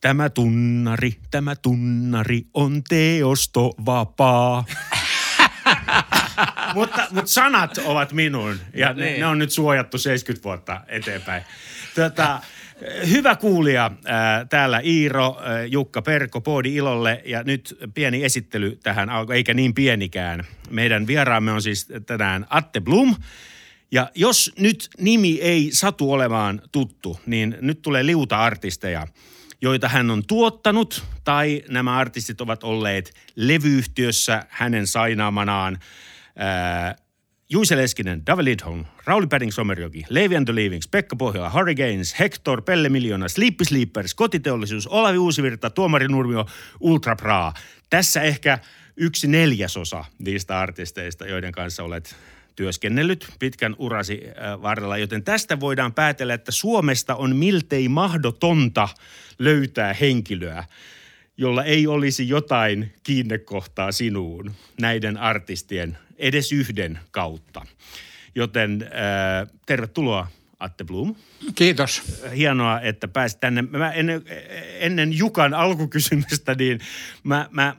Tämä tunnari, tämä tunnari on teostovapaa. mutta, mutta sanat ovat minun ja ne, Niin. ne on nyt suojattu 70 vuotta eteenpäin. Tota, hyvä kuulija ää, täällä Iiro, ää, Jukka Perko, Poodi Ilolle ja nyt pieni esittely tähän alkoi, eikä niin pienikään. Meidän vieraamme on siis tänään Atte Blum. Ja jos nyt nimi ei satu olemaan tuttu, niin nyt tulee liuta artisteja, joita hän on tuottanut tai nämä artistit ovat olleet levyyhtiössä hänen sainaamanaan. Ää, Juise Leskinen, David Lidholm, Rauli Padding Somerjoki, Levi and the Leavings, Pekka Pohjola, Harry Gaines, Hector, Pelle Miljoona, Sleepy Sleepers, Kotiteollisuus, Olavi Uusivirta, Tuomari Nurmio, Ultra Bra. Tässä ehkä yksi neljäsosa niistä artisteista, joiden kanssa olet työskennellyt pitkän urasi äh, varrella, joten tästä voidaan päätellä, että Suomesta on miltei mahdotonta löytää henkilöä, jolla ei olisi jotain kiinnekohtaa sinuun näiden artistien edes yhden kautta. Joten äh, tervetuloa Atte Blum. Kiitos. Hienoa, että pääsit tänne. Mä ennen, ennen Jukan alkukysymystä, niin mä, mä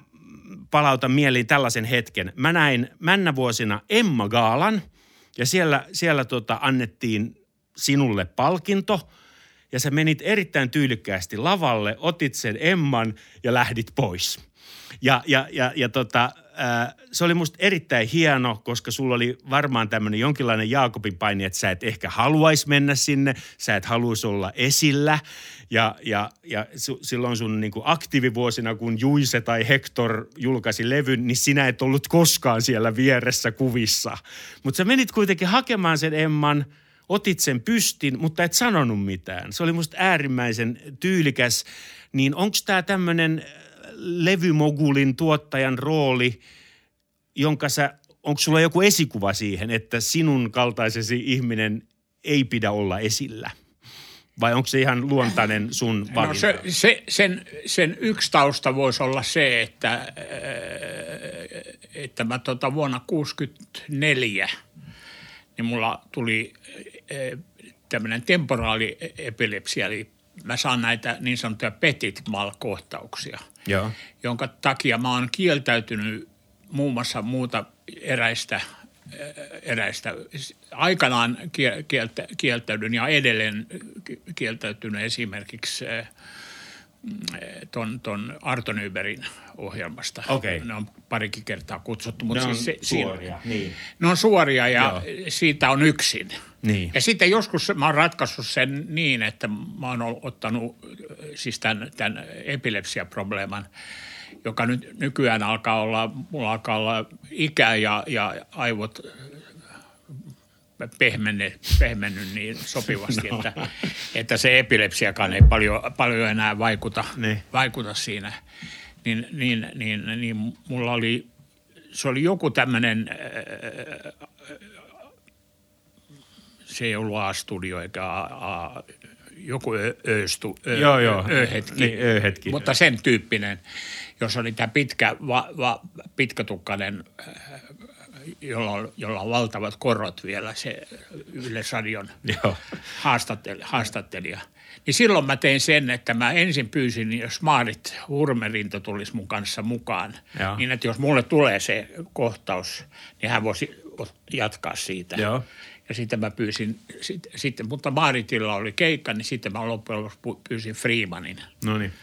palautan mieliin tällaisen hetken. Mä näin männä vuosina Emma Gaalan ja siellä, siellä tota annettiin sinulle palkinto ja sä menit erittäin tyylikkäästi lavalle, otit sen Emman ja lähdit pois. Ja, ja, ja, ja tota, ää, se oli musta erittäin hieno, koska sulla oli varmaan tämmöinen jonkinlainen Jaakobin paini, että sä et ehkä haluaisi mennä sinne, sä et haluaisi olla esillä. Ja, ja, ja su, silloin sun niin kuin aktiivivuosina, kun Juise tai Hector julkaisi levyn, niin sinä et ollut koskaan siellä vieressä kuvissa. Mutta sä menit kuitenkin hakemaan sen Emman, otit sen pystin, mutta et sanonut mitään. Se oli musta äärimmäisen tyylikäs. Niin onko tämä tämmöinen levymogulin tuottajan rooli, jonka sä, onko sulla joku esikuva siihen, että sinun kaltaisesi ihminen ei pidä olla esillä? Vai onko se ihan luontainen sun valinta? No se, se, sen, sen yksi tausta voisi olla se, että, äh, että mä tota vuonna 1964, niin mulla tuli äh, tämmöinen temporaali epilepsia, eli mä saan näitä niin sanottuja petit mal-kohtauksia, Joo. jonka takia mä oon kieltäytynyt muun muassa muuta eräistä eräistä. Aikanaan kie- kieltä, kieltäydyn ja edelleen kieltäytynyt esimerkiksi ton, ton Arto Nyberin ohjelmasta. Okei. Ne on parikin kertaa kutsuttu. Mutta Ne on siis se, siinä- suoria, niin. Ne on suoria ja Joo. siitä on yksin. Niin. Ja sitten joskus mä oon ratkaissut sen niin, että mä oon ottanut äh, siis tämän, tämän epilepsiaprobleeman, joka nyt nykyään alkaa olla, mulla alkaa olla ikä ja, ja aivot pehmenne, pehmennyt niin sopivasti, no. että, että se epilepsiakaan ei paljon, paljon enää vaikuta, Niin. vaikuta siinä. Niin, niin, niin, niin mulla oli, se oli joku tämmöinen se ei ollut A-studio eikä A, A, joku ö, ö-stu, ö, Joo, joo. ö-hetki, Niin, ö-hetki. mutta sen tyyppinen, jos oli tämä pitkä, va, va, pitkätukkainen, äh, jolla jolla on valtavat korot vielä, se Yleisradion haastattelija, haastattelija. Niin silloin mä tein sen, että mä ensin pyysin, jos Maarit Hurmerinto tulisi mun kanssa mukaan, Joo. niin että jos mulle tulee se kohtaus, niin hän voisi jatkaa siitä. Joo. Ja sitten mä pyysin, sit, sitten, mutta Maaritilla oli keikka, niin sitten mä loppujen lopuksi pu- pyysin Freemanin. No niin.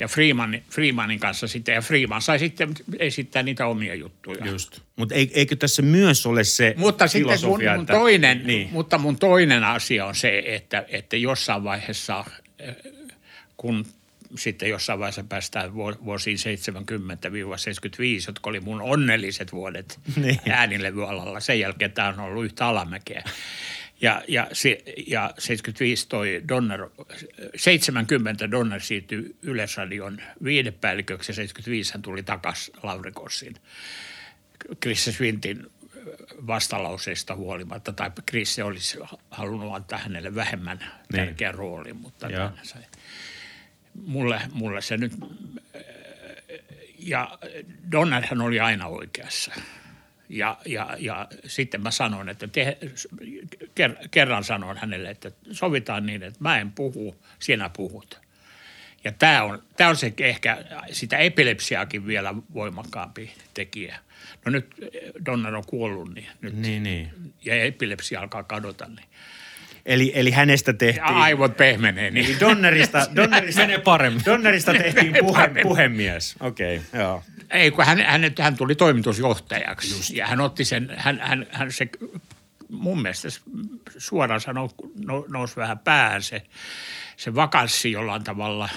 Ja Freeman, Freemanin kanssa sitten, ja Freeman sai sitten esittää niitä omia juttuja. Just. Mutta eikö tässä myös ole se Mutta sitten mun, mun että- toinen, Niin. mutta mun toinen asia on se, että, että jossain vaiheessa, eh, kun sitten jossain vaiheessa päästään vuo- vuosiin 70-75, jotka oli mun onnelliset vuodet Niin. äänilevyalalla. Sen jälkeen tämä on ollut yhtä alamäkeä. Ja, ja, se, ja 75 toi Donner, 70 Donner siirtyi Yleisradion viidepäälliköksi ja 75 hän tuli takaisin Lauri Kossin. Chris Swintin vastalauseista huolimatta, tai Chris olisi halunnut antaa hänelle vähemmän Niin. tärkeän roolin, mutta hän sai. Mulle, mulle se nyt, ja Donnerhan oli aina oikeassa. Ja, ja, ja sitten mä sanoin, että te, ker, kerran sanoin hänelle, että sovitaan niin, että mä en puhu, sinä puhut. Ja tämä on, tämä on se ehkä sitä epilepsiaakin vielä voimakkaampi tekijä. No nyt Donner on kuollut, niin nyt, Niin, niin. ja epilepsia alkaa kadota, niin Eli, eli hänestä ja tehtiin... aivot pehmenee. Niin. Eli Donnerista, Donnerista, Menee paremmin. Donnerista tehtiin puhe, puhemies. Okei, okay, joo. Ei, kun hän, hän, hän tuli toimitusjohtajaksi Just. ja hän otti sen, hän, hän, hän se, mun mielestä suoraan sanoen no, nousi vähän päähän se, se vakanssi jollain tavalla.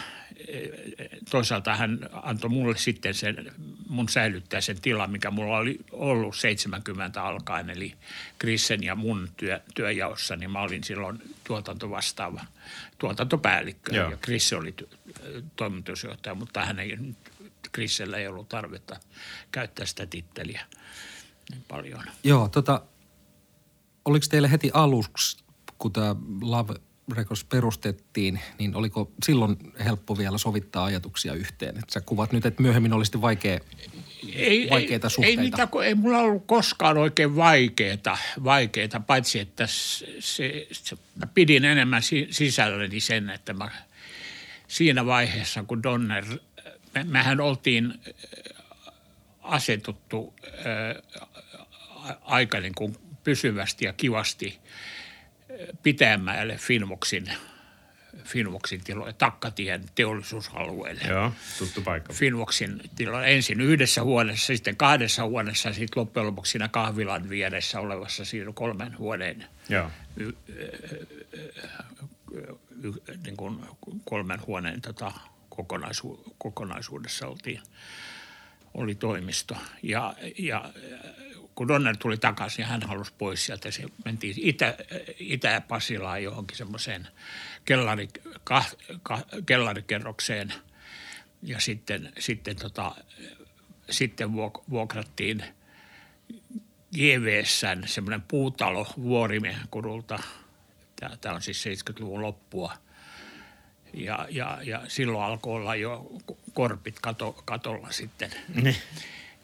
Toisaalta hän antoi mulle sitten sen, mun säilyttää sen tilan, mikä mulla oli ollut 70 alkaen, eli Krissen ja mun työ, työjaossa, niin mä olin silloin tuotantovastaava tuotantopäällikkö Joo. ja Chris oli toimitusjohtaja, mutta hän ei, Chrisellä ei ollut tarvetta käyttää sitä titteliä niin paljon. Joo, tota, oliko teille heti aluksi, kun tämä Love Records perustettiin, niin oliko silloin helppo vielä sovittaa ajatuksia yhteen? Et sä kuvat nyt, että myöhemmin olisi sitten vaikea, Ei, vaikeita ei, suhteita. Ei, niitä, ei mulla ollut koskaan oikein vaikeita, vaikeita paitsi että se, se, mä pidin enemmän si, sisälläni sen, että mä siinä vaiheessa, kun Donner, me, mehän oltiin äh, asetuttu äh, a- aika niin kuin pysyvästi ja kivasti Pitäjänmäelle Finvoxin, Finvoxin tiloille, Takkatien teollisuusalueelle. Joo, tuttu paikka. Finvoxin tila ensin yhdessä huoneessa, sitten kahdessa huoneessa, sitten loppujen lopuksi siinä kahvilan vieressä olevassa siinä kolmen huoneen, Joo. y, niin kuin kolmen huoneen tota, kokonaisu, kokonaisuudessa oltiin, oli toimisto. Ja, ja kun Donner tuli takaisin, hän halusi pois sieltä. Se mentiin Itä, Itä-Pasilaan johonkin semmoiseen kellari, kellarikerrokseen – ja sitten, sitten, tota, sitten vuok- vuokrattiin GVSn semmoinen puutalo Vuorimiehen kurulta. Tämä on siis 70-luvun loppua. Ja, ja, ja silloin alkoi olla jo korpit kato, katolla sitten. Niin.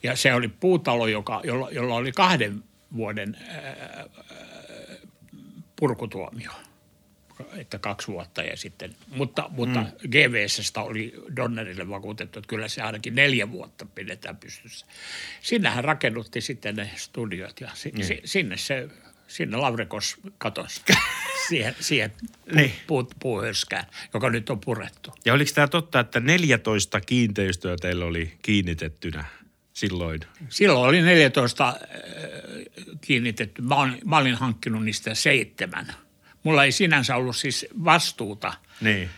Ja se oli puutalo, joka, jolla, jolla oli kahden vuoden ää, purkutuomio että kaksi vuotta ja sitten, mutta, mutta mm. GVSstä oli Donnerille vakuutettu, että kyllä se ainakin neljä vuotta pidetään pystyssä. Sinnehän rakennutti sitten ne studiot ja si, Niin. si, sinne se, sinne Lavrekos katosi siihen, siihen Niin. puu, puuhörskään, joka nyt on purettu. Ja oliko tämä totta, että 14 kiinteistöä teillä oli kiinnitettynä silloin? Silloin oli 14 äh, kiinnitetty. Mä, olin, mä olin hankkinut niistä seitsemän. Mulla ei sinänsä ollut siis vastuuta Niin.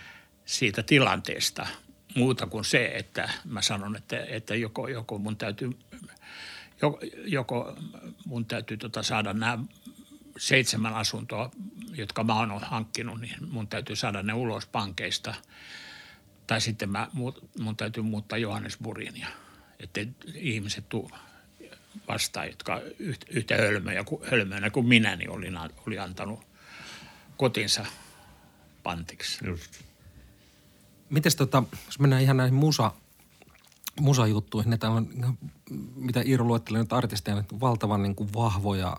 siitä tilanteesta muuta kuin se, että mä sanon, että, että joko, joko mun täytyy, joko, joko mun täytyy tota saada nämä seitsemän asuntoa, jotka mä oon hankkinut, niin mun täytyy saada ne ulos pankeista. Tai sitten mä, mun täytyy muuttaa Johannesburgin, ja, että ihmiset vastaan, jotka yhtä, hölmöjä, hölmöinä kuin minä, niin oli, oli antanut kotinsa pantiksi. Just. Mites tota, jos mennään ihan näihin musa, musajuttuihin, ne täällä on, mitä Iiro luettelee nyt artisteja, nyt valtavan niin kuin vahvoja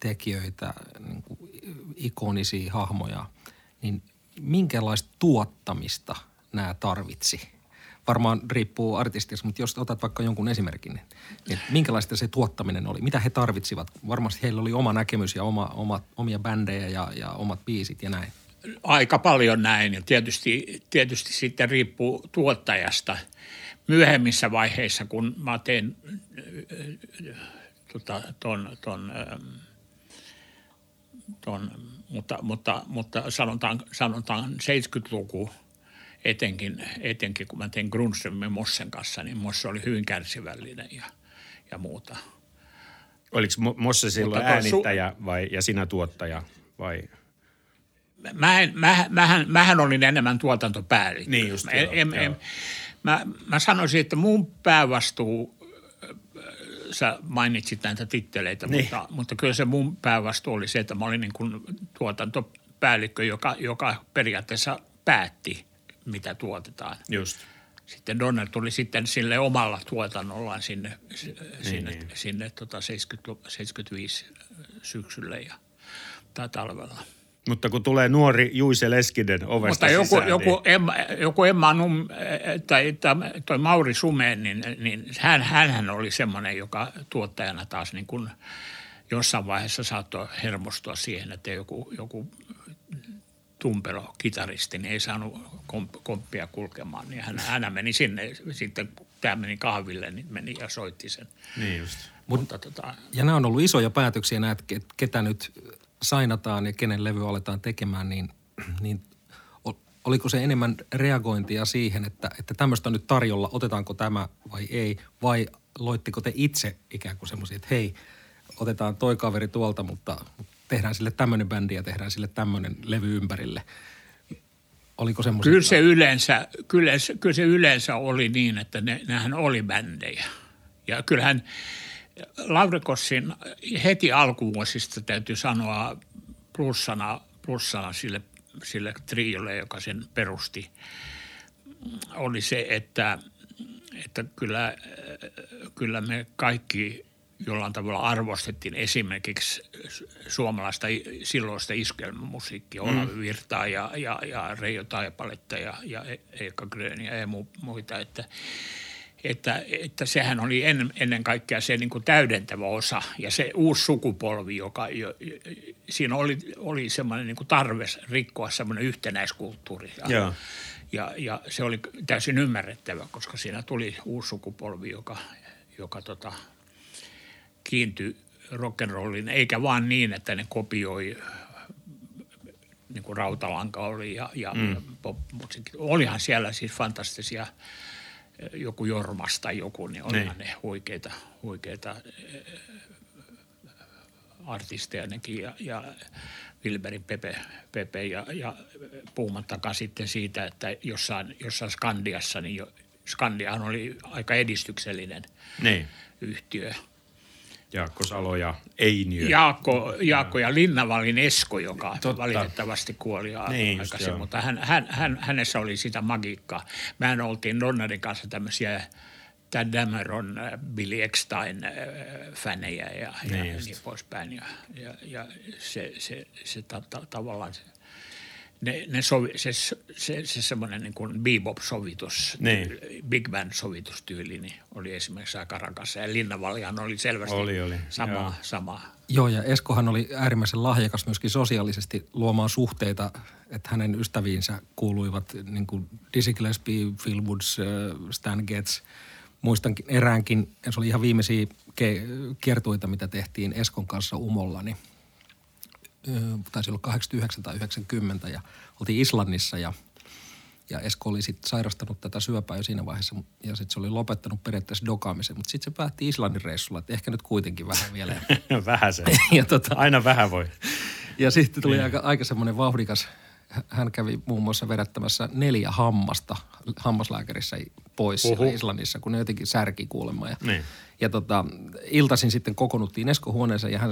tekijöitä, niin kuin ikonisia hahmoja, niin minkälaista tuottamista nämä tarvitsi? Varmaan riippuu artistista, mutta jos otat vaikka jonkun esimerkin, niin, niin minkälaista se tuottaminen oli? Mitä he tarvitsivat? Varmasti heillä oli oma näkemys ja oma, oma, omia bändejä ja, ja omat biisit ja näin. Aika paljon näin ja tietysti, tietysti sitten riippuu tuottajasta. Myöhemmissä vaiheissa, kun mä teen tota, ton, ton, ähm, ton, mutta, mutta, mutta sanotaan, sanotaan 70-luku etenkin, etenkin kun mä tein Grundströmin Mossen kanssa, niin Mosse oli hyvin kärsivällinen ja, ja muuta. Oliko Mo- Mosse silloin Mutta toi su- äänittäjä vai, ja sinä tuottaja vai? mä, en, mä, mähän, mähän olin enemmän tuotantopäällikkö. Niin just, mä, joo, en, joo. en, mä, mä sanoisin, että mun päävastuu, äh, sä mainitsit näitä titteleitä, Niin. mutta, mutta kyllä se mun päävastuu oli se, että mä olin niin kuin tuotantopäällikkö, joka, joka periaatteessa päätti, mitä tuotetaan. Just. Sitten Donner tuli sitten sille omalla tuotannollaan sinne, sinne, niin. sinne tota 70, 75 syksyllä ja, tai talvella. Mutta kun tulee nuori Juise Leskinen ovesta Mutta joku, sisään, joku, niin... Emma, joku Emma Num, tai, tai toi Mauri Sumeen, niin, niin hän, hänhän oli semmoinen, joka tuottajana taas niin kuin jossain vaiheessa saattoi hermostua siihen, että joku, joku tumpelo kitaristi niin ei saanut komp, komppia kulkemaan. Niin hän, hän meni sinne, sitten tämä meni kahville, niin meni ja soitti sen. Niin just. Mutta tota, Ja nämä on ollut isoja päätöksiä, näet, ke- ketä nyt sainataan ja kenen levy aletaan tekemään, niin, niin ol- oliko se enemmän reagointia siihen, että, että tämmöistä on nyt tarjolla, otetaanko tämä vai ei, vai loittiko te itse ikään kuin semmoisia, että hei, otetaan toi kaveri tuolta, mutta, mutta tehdään sille tämmöinen bändi ja tehdään sille tämmöinen levy ympärille. Oliko semmoisia? Kyllä se yleensä, kyllä, se- kyllä se yleensä oli niin, että ne, nehän oli bändejä. Ja kyllähän Laurikossin heti alkuvuosista täytyy sanoa plussana, plussana sille, sille triolle, joka sen perusti, oli se, että, että kyllä, kyllä me kaikki jollain tavalla arvostettiin esimerkiksi suomalaista silloista iskelmämusiikkia, mm. Olavi Virtaa ja, ja, ja Reijo Taipaletta ja, ja Eikka Gröniä ja mu, muita, että, että, että sehän oli ennen, ennen kaikkea se niin kuin täydentävä osa ja se uusi sukupolvi, joka jo, jo, siinä oli, oli semmoinen niin kuin tarve rikkoa semmoinen yhtenäiskulttuuri. Ja, Joo. ja, ja se oli täysin ymmärrettävä, koska siinä tuli uusi sukupolvi, joka, joka tota, kiintyi rock'n'rollin, eikä vaan niin, että ne kopioi niin kuin Rautalanka oli ja, ja mm. popmusiikki. Olihan siellä siis fantastisia, joku Jormas tai joku, niin olihan Niin. ne huikeita, huikeita eh, artisteja nekin ja, ja Wilberin Pepe, Pepe ja, ja puhumattakaan sitten siitä, että jossain, jossain Skandiassa, niin jo, Skandiahan oli aika edistyksellinen Niin. yhtiö. Jaakko Salo ja Einiö. Jaakko, Jaakko ja Linnavallin Esko, joka Totta. valitettavasti kuoli Niin aikaisin, mutta hän, hän, hän, hänessä oli sitä magiikkaa. Mehän oltiin Donnerin kanssa tämmöisiä Dan Dameron, äh, Billy Eckstein äh, fänejä ja, ja Niin niin, just. niin poispäin. Ja, ja, ja se, se, se ta, ta, tavallaan se, ne, ne sovi, se, se, se semmoinen niin kuin bebop-sovitus, Niin. big band-sovitustyyli, niin oli esimerkiksi aika rakas. Ja Linnavallihan oli selvästi Oli, oli, sama, joo. sama Joo, ja Eskohan oli äärimmäisen lahjakas myöskin sosiaalisesti luomaan suhteita, että hänen ystäviinsä kuuluivat niin kuin Dizzy Gillespie, Phil Woods, äh, Stan Getz. Muistankin eräänkin, se oli ihan viimeisiä ke- kiertuita, mitä tehtiin Eskon kanssa Umolla, niin taisi olla 89 tai 90 ja oltiin Islannissa ja ja Esko oli sitten sairastanut tätä syöpää jo siinä vaiheessa ja sitten se oli lopettanut periaatteessa dokaamisen. Mutta sitten se päätti Islannin reissulla, että ehkä nyt kuitenkin vähän vielä. vähän se. ja tota, Aina vähän voi. ja sitten tuli aika, aika semmoinen vauhdikas. Hän kävi muun muassa vedättämässä neljä hammasta hammaslääkärissä pois Uhu. siellä Islannissa, kun ne jotenkin särki kuulemma. Ja, Niin. ja tota, iltaisin sitten kokoonnuttiin Esko huoneeseen ja hän,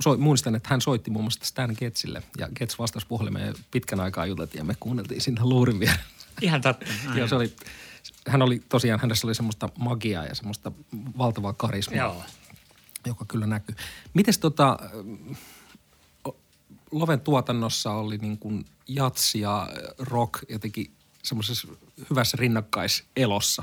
soi, muistan, että hän soitti muun muassa Stan Getzille. Ja Getz vastasi puhelimeen ja pitkän aikaa juteltiin ja me kuunneltiin siinä luurin vielä. Ihan totta. ja se oli, hän oli tosiaan, hänessä oli semmoista magiaa ja semmoista valtavaa karismaa Joo. joka kyllä näkyy. Mites tota, Loven tuotannossa oli niin kuin jatsi ja rock jotenkin semmoisessa hyvässä rinnakkaiselossa.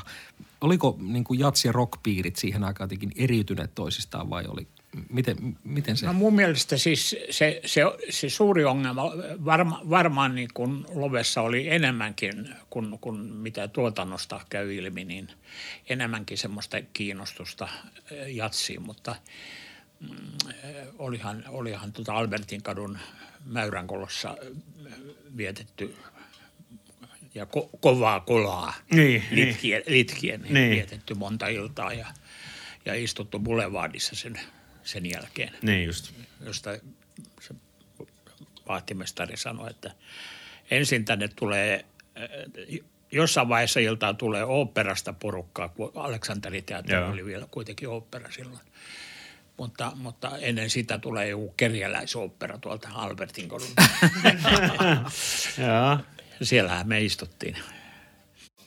Oliko niin kuin jatsi ja rockpiirit siihen aikaan jotenkin eriytyneet toisistaan vai oli, miten, miten se? No mun mielestä siis se, se, se suuri ongelma varma, varmaan niin kuin Lovessa oli enemmänkin kuin, kuin mitä tuotannosta käy ilmi, niin enemmänkin semmoista kiinnostusta eh, jatsiin, mutta olihan, olihan tuota Albertin kadun Mäyränkolossa eh, vietetty ja ko, kovaa kolaa Niin, niin. litkien, litkien niin. Niin. vietetty monta iltaa ja, ja istuttu Boulevardissa sen, sen jälkeen Niin just. josta se vahtimestari sanoi, että ensin tänne tulee, äh, jossain vaiheessa iltaa tulee oopperasta porukkaa, kun Aleksanteriteatteri Joo. oli vielä kuitenkin ooppera silloin. Mutta, mutta ennen sitä tulee joku kerjäläisooppera tuolta Albertin kodun. Joo. Siellähän me istuttiin.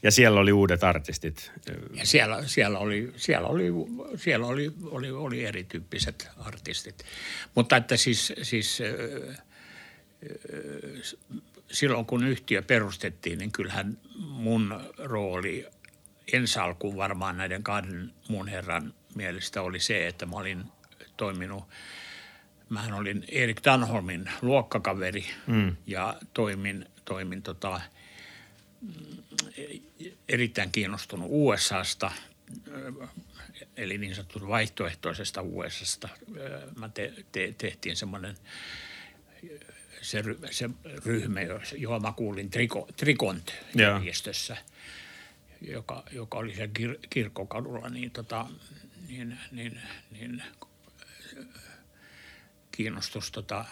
Ja siellä oli uudet artistit. Ja siellä, siellä, oli, siellä, oli, siellä oli, oli, oli erityyppiset artistit. Mutta että siis, siis silloin kun yhtiö perustettiin, niin kyllähän mun rooli ensi alkuun varmaan näiden kahden muun herran mielestä oli se, että mä olin toiminut, mähän olin Erik Danholmin luokkakaveri mm. ja toimin, toimin tota, erittäin kiinnostunut USAsta, eli niin sanottu vaihtoehtoisesta USAsta. Mä te, te, tehtiin semmoinen se, se ryhmä, johon mä kuulin Triko, Trikont-järjestössä, joka, joka oli siellä kir, kirkkokadulla, niin, tota, niin, niin, niin kiinnostus tota,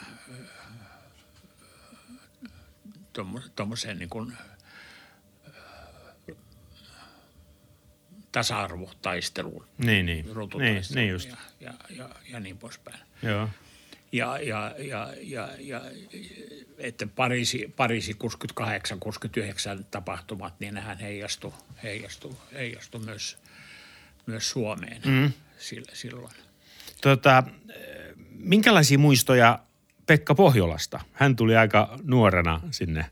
tuommoiseen niin tasa-arvotaisteluun. Niin, niin. Niin, niin just. Ja, ja, ja, ja niin poispäin. Joo. Ja, ja, ja, ja, ja että Pariisi, Pariisi 68-69 tapahtumat, niin nehän heijastu, heijastu, heijastu myös, myös Suomeen mm. silloin. Tota, minkälaisia muistoja Pekka Pohjolasta? Hän tuli aika nuorena sinne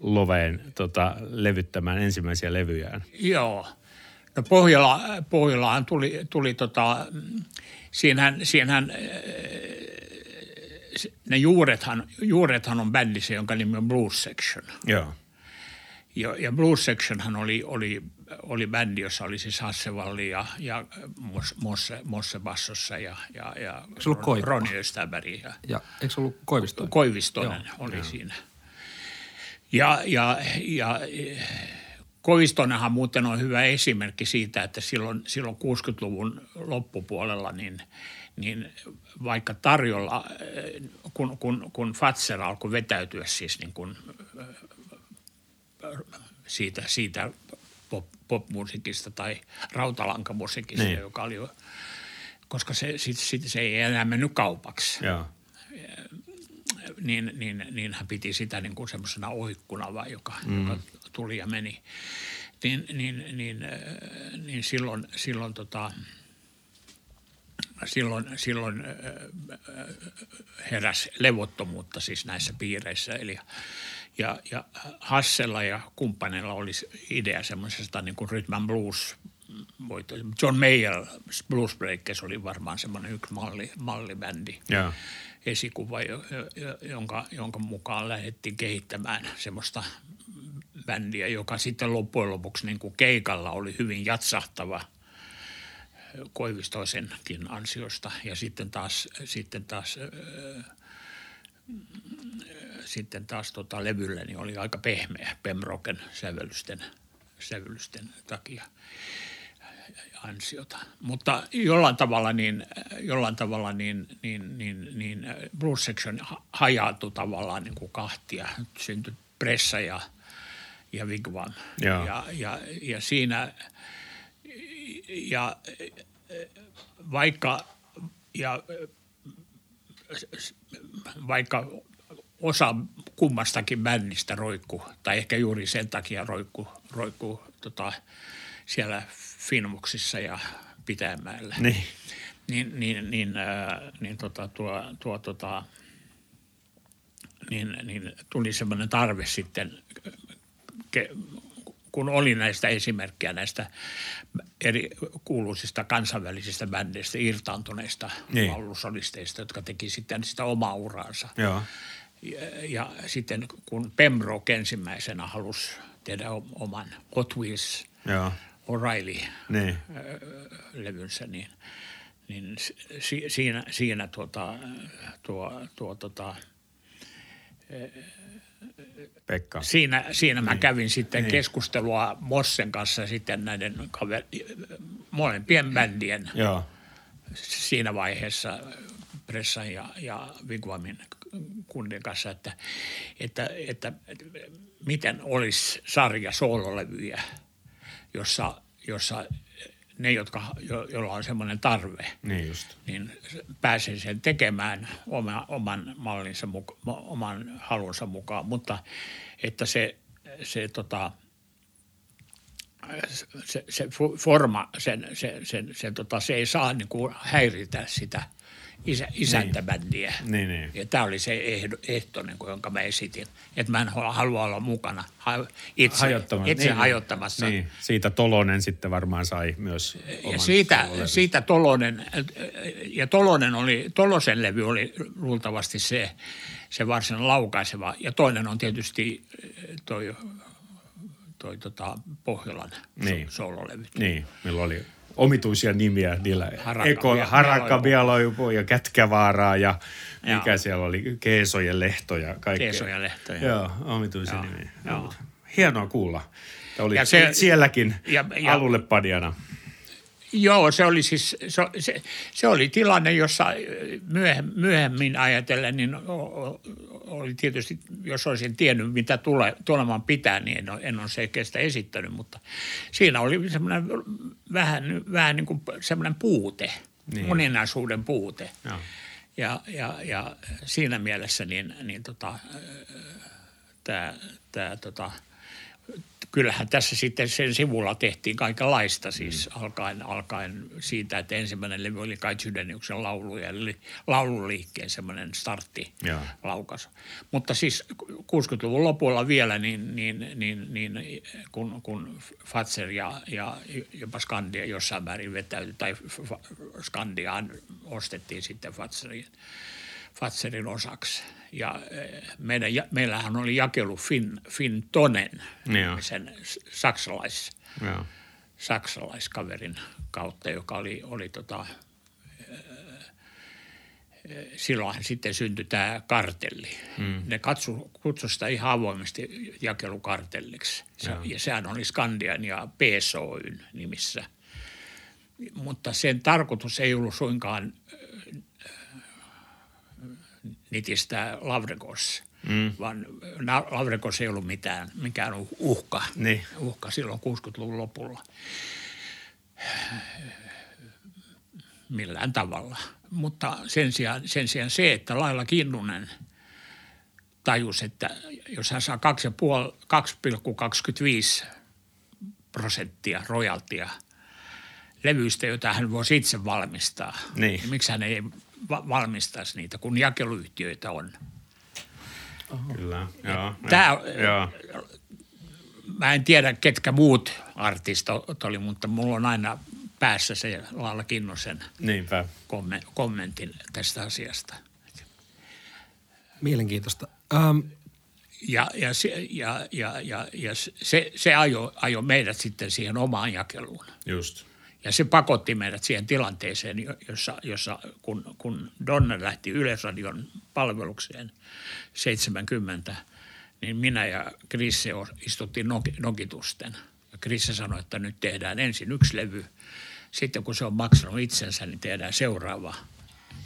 Loveen tota, levyttämään ensimmäisiä levyjään. Joo. No Pohjola, Pohjolaan tuli, tuli tota, siinähän, siinähän ne juurethan, juurethan on bändissä, jonka nimi on Blues Section. Joo. Ja, ja Blues Sectionhan oli, oli, oli bändi, jossa oli siis Hassevalli ja, ja Mosse, Mosse bassossa ja, ja, ja Ron, Roni Östäberg. Ja, ja eikö se ollut Koivistoinen? Koivistoinen Joo. oli Joo. siinä. Ja, ja, ja Kovistonenhan muuten on hyvä esimerkki siitä, että silloin, silloin 60-luvun loppupuolella niin, niin vaikka tarjolla, kun, kun, kun Fatser alkoi vetäytyä siis niin kuin siitä, siitä pop, popmusiikista tai rautalankamusiikista, niin. joka oli koska se, sit, sit, se ei enää mennyt kaupaksi. Joo. Niin, niin, niin hän piti sitä niin kuin semmoisena oikkuna, vai, joka, mm. joka tuli ja meni. Niin, niin, niin, niin silloin, silloin tota, silloin, silloin heräsi levottomuutta siis näissä piireissä. Eli, ja, ja Hassella ja kumppaneilla oli idea semmoisesta niin kuin rhythm blues John Mayer Blues Breakers oli varmaan semmoinen yksi malli, mallibändi. Ja. Esikuva, jonka, jonka mukaan lähdettiin kehittämään semmoista bändiä, joka sitten loppujen lopuksi niin kuin keikalla oli hyvin jatsahtava – Koivistoisenkin ansiosta. Ja sitten taas, sitten taas, äh, sitten taas tota, levyllä niin oli aika pehmeä Pemroken sävellysten, sävellysten takia ansiota. Mutta jollain tavalla niin, jollain tavalla niin, niin, niin, niin Blues Section hajautui tavallaan niin kuin kahtia. Syntyi Pressa ja, ja Wigwam. Ja, ja, ja, ja siinä – ja vaikka, ja vaikka osa kummastakin bändistä roikku, tai ehkä juuri sen takia roikku, roikku tota, siellä Finmuksissa ja Pitäjänmäellä. Niin. Niin, niin, niin, äh, niin tota, tuo, tuo tota, niin, niin tuli semmoinen tarve sitten ke, kun oli näistä esimerkkejä näistä eri kuuluisista kansainvälisistä bändeistä irtaantuneista niin. laulusolisteista, jotka teki sitten sitä omaa uraansa. Joo. Ja, ja sitten kun Pembroke ensimmäisenä halusi tehdä oman Hot Wheels. O'Reilly-levynsä, niin, niin si, siinä, siinä tuota, tuo, tuo tuota, Pekka. Siinä, siinä mä niin. kävin sitten niin. keskustelua Mossen kanssa sitten näiden kaver- molempien bändien Joo. siinä vaiheessa Pressan ja, ja Vigwamin kundin kanssa, että, että, että, että miten olisi sarja soololevyjä, jossa, jossa ne, jotka, jo, joilla on semmoinen tarve, niin, just. niin pääsee sen tekemään oma, oman mallinsa, muka, oman halunsa mukaan, mutta että se, se, tota, se, se forma, sen, se, sen, sen, tota, se ei saa niin kuin häiritä sitä isä, isäntäbändiä. Niin, niin. Ja tämä oli se ehdo, ehto, niin kuin, jonka mä esitin, että mä en halua olla mukana ha, itse, Hajottamassa. itse niin, hajottamassa. Niin. Siitä Tolonen sitten varmaan sai myös Ja siitä, siitä Tolonen, ja Tolonen oli, Tolosen levy oli luultavasti se, se varsinainen laukaiseva. Ja toinen on tietysti toi, toi tota Pohjolan Niin. niin. soololevy. Niin, milloin oli omituisia nimiä niillä. Harakka- Eko, Harakka. Bialoivu ja Kätkävaaraa ja mikä Joo. siellä oli, Keesojen lehto ja kaikkea. Keesojen lehto, joo. Joo, omituisia Joo, nimiä. joo. Hienoa kuulla. Oli, Ja se- sielläkin ja- ja- alulle padjana. Joo, se oli siis, se, se, se oli tilanne, jossa myöhem, myöhemmin ajatellen, niin oli tietysti, jos olisin tiennyt, mitä tule, tulemaan pitää, niin en, ole- en ole selkeästi esittänyt, mutta siinä oli semmoinen vähän, vähän niin kuin semmoinen puute, Niin. moninaisuuden puute. Joo. Ja, ja, ja siinä mielessä niin, niin tota, tämä, tämä tota, kyllähän tässä sitten sen sivulla tehtiin kaikenlaista, siis mm. alkaen, alkaen siitä, että ensimmäinen levy oli Kai Sydeniuksen laulu ja eli laululiikkeen semmoinen startti Joo. laukas. Mutta siis 60-luvun lopulla vielä, niin, niin, niin, niin kun, kun Fatser ja, ja jopa Skandia jossain määrin vetäytyi, tai Skandiaan ostettiin sitten Fatserin, Fatserin osaksi. Ja eh, meidän, ja- meillähän oli jakelu Finn Tonen, Joo. sen saksalais, Joo. saksalaiskaverin kautta, joka oli, oli tota, eh, silloinhan sitten syntyi tämä kartelli. Mm. Ne katsu, kutsu sitä ihan avoimesti jakelukartelliksi. Se, ja sehän oli Skandian ja PSOYn nimissä. Mutta sen tarkoitus ei ollut suinkaan äh, nitistää Lavrekos, mm. vaan Na- Lavrekos ei ollut mitään, mikään uhka, Niin. uhka silloin 60-luvun lopulla millään tavalla. Mutta sen sijaan, sen sijaan se, että Laila Kinnunen tajusi, että jos hän saa 2,25 prosenttia rojaltia levyistä, joita hän voisi itse valmistaa, Niin. miksi hän ei valmistaisi niitä, kun jakeluyhtiöitä on. Kyllä. Joo. Tää- Joo. Mä en tiedä, ketkä muut artistot oli, mutta mulla on aina päässä se Laila Kinnusen Niinpä. komme- kommentin tästä asiasta. Mielenkiintoista. Ähm, Ja, ja, se, ja, ja, ja, ja se, se ajoi ajo meidät sitten siihen omaan jakeluun. Just. Ja se pakotti meidät siihen tilanteeseen, jo- jossa, jossa kun, kun Donner lähti Yleisradion palvelukseen 70, niin minä ja Krisse istuttiin nok- nokitusten. Ja Krisse sanoi, että nyt tehdään ensin yksi levy. Sitten kun se on maksanut itsensä, niin tehdään seuraava.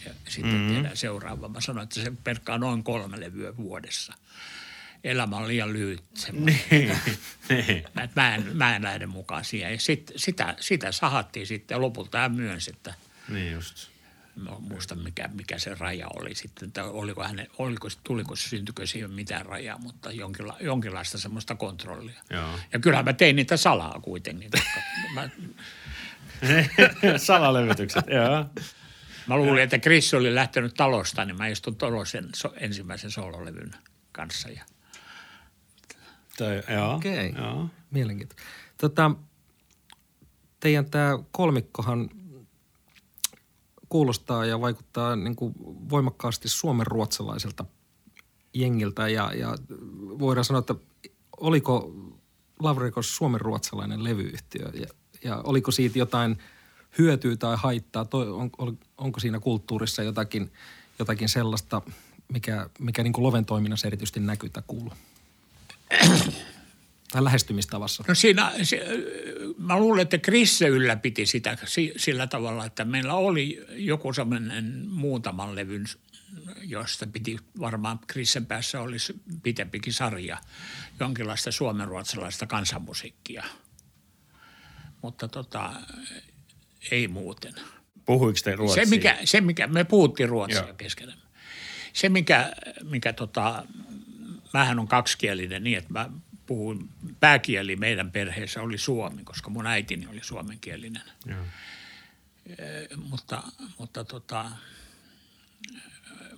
Ja sitten mm-hmm. tehdään seuraava. Mä sanoin, että se perkkaa noin kolme levyä vuodessa. Elämä on liian lyhyt. semmoinen. Niin. Mä, mä, en, mä en lähde mukaan siihen. Ja sit, sitä, sitä sahattiin sitten ja lopulta hän myönsi, että niin just. mä muista mikä, mikä se raja oli sitten. Että oliko häne, oliko, tuliko, syntyikö siihen mitään rajaa, mutta jonkinla, jonkinlaista semmoista kontrollia. Joo. Ja kyllähän mä tein niitä salaa kuitenkin. Mä, Salalevytykset, joo. mä luulin, että Chris oli lähtenyt talosta, niin mä istun Tolosen so, ensimmäisen soololevyn kanssa. Ja Toi, joo. Okei. Joo. Mielenkiintoista. Tota, teidän tämä kolmikkohan kuulostaa ja vaikuttaa niin kuin voimakkaasti suomenruotsalaiselta jengiltä ja, ja voidaan sanoa, että oliko Lavrekos suomenruotsalainen levyyhtiö ja, ja oliko siitä jotain hyötyä tai haittaa? Toi, on, on, onko siinä kulttuurissa jotakin, jotakin sellaista, mikä, mikä niin kuin Loven toiminnassa erityisesti näkyy tai kuuluu? tai lähestymistavassa? No siinä, se, mä luulen, että Krisse ylläpiti sitä si- sillä tavalla, että meillä oli joku semmoinen muutaman levyn, josta piti varmaan Krissen päässä olisi pitempikin sarja, jonkinlaista suomenruotsalaista kansanmusiikkia. Mutta tota, ei muuten. Puhuiko te ruotsia? Se mikä, se, mikä me puhuttiin ruotsia Joo. keskenämme. Se, mikä, mikä tota, mähän on kaksikielinen niin, että mä puhuin, pääkieli meidän perheessä oli suomi, koska mun äitini oli suomenkielinen. Joo. mutta, mutta tota,